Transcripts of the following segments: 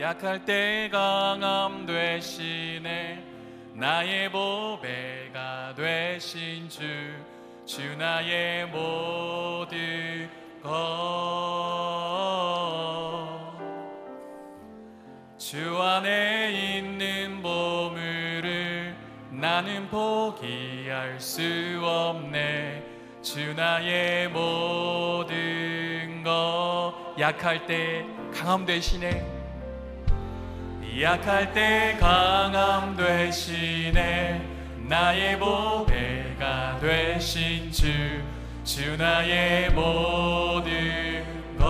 약할 때 강함 되시네. 나의 보배가 되신 주 주 나의 모든 것 주 안에 있는 보물을 나는 포기할 수 없네. 주 나의 모든 것. 약할 때 강함 되시네 약할 때 강함 되시네 나의 보배가 되신 주, 주 나의 모든 것.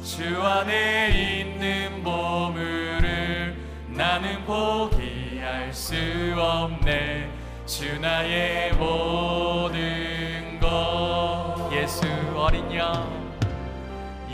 주 안에 있는 보물을 나는 포기할 수 없네. 주 나의 모든 것. 예수 어린 양.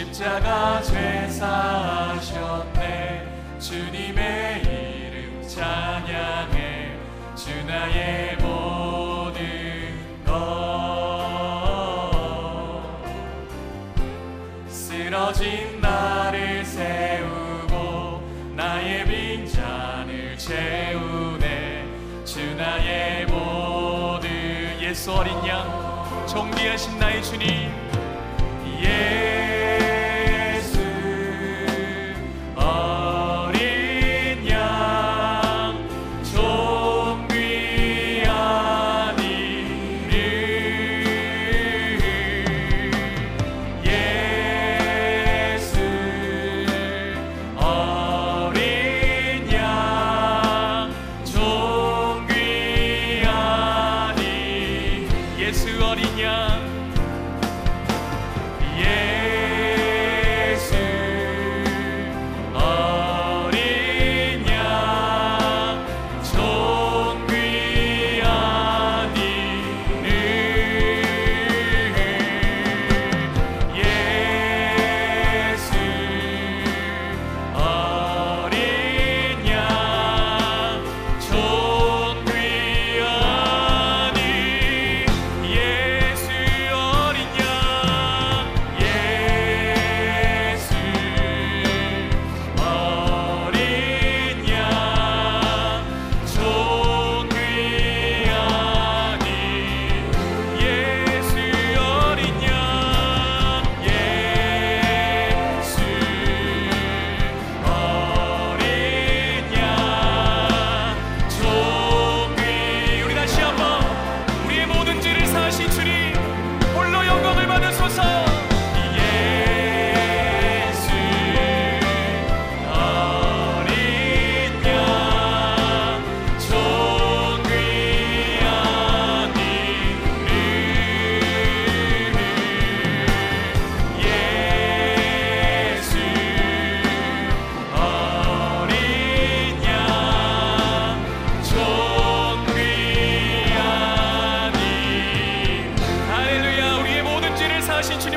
십자가 죄 사하셨네. 주님의 이름 찬양해. 주 나의 모든 것. 쓰러진 나를 세우고 나의 빈잔을 채우네. 주 나의 모든 예수 어린 양 정리하신 나의 주님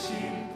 신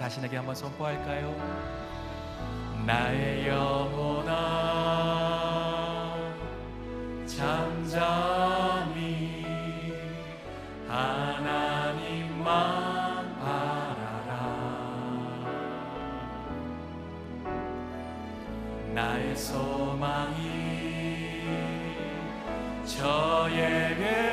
자신에게 한번 선포할까요? 나의 영혼아 잠잠히 하나님만 바라라 나의 소망이 저에게서